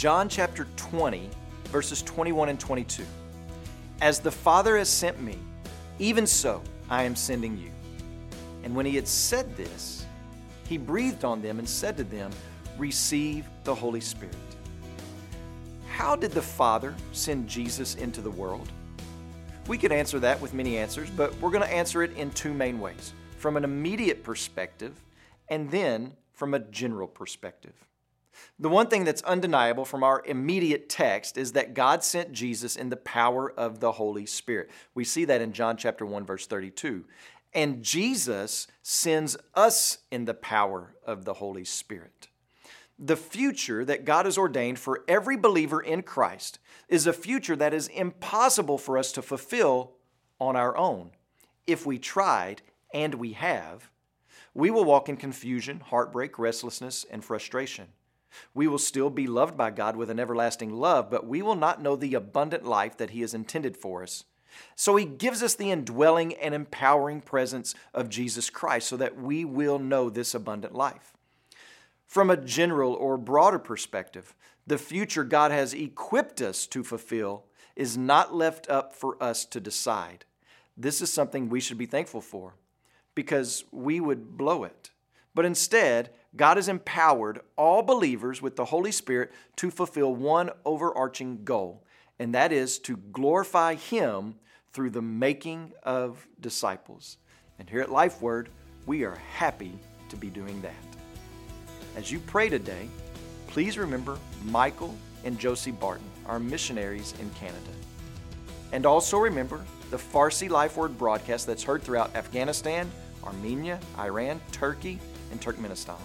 John chapter 20, verses 21 and 22. As the Father has sent me, even so I am sending you. And when he had said this, he breathed on them and said to them, Receive the Holy Spirit. How did the Father send Jesus into the world? We could answer that with many answers, but we're going to answer it in two main ways from an immediate perspective and then from a general perspective. The one thing that's undeniable from our immediate text is that God sent Jesus in the power of the Holy Spirit. We see that in John chapter 1 verse 32. And Jesus sends us in the power of the Holy Spirit. The future that God has ordained for every believer in Christ is a future that is impossible for us to fulfill on our own. If we tried, and we have, we will walk in confusion, heartbreak, restlessness, and frustration. We will still be loved by God with an everlasting love, but we will not know the abundant life that He has intended for us. So He gives us the indwelling and empowering presence of Jesus Christ so that we will know this abundant life. From a general or broader perspective, the future God has equipped us to fulfill is not left up for us to decide. This is something we should be thankful for because we would blow it. But instead, God has empowered all believers with the Holy Spirit to fulfill one overarching goal, and that is to glorify Him through the making of disciples. And here at Life Word, we are happy to be doing that. As you pray today, please remember Michael and Josie Barton, our missionaries in Canada. And also remember the Farsi Life Word broadcast that's heard throughout Afghanistan, Armenia, Iran, Turkey, and Turkmenistan.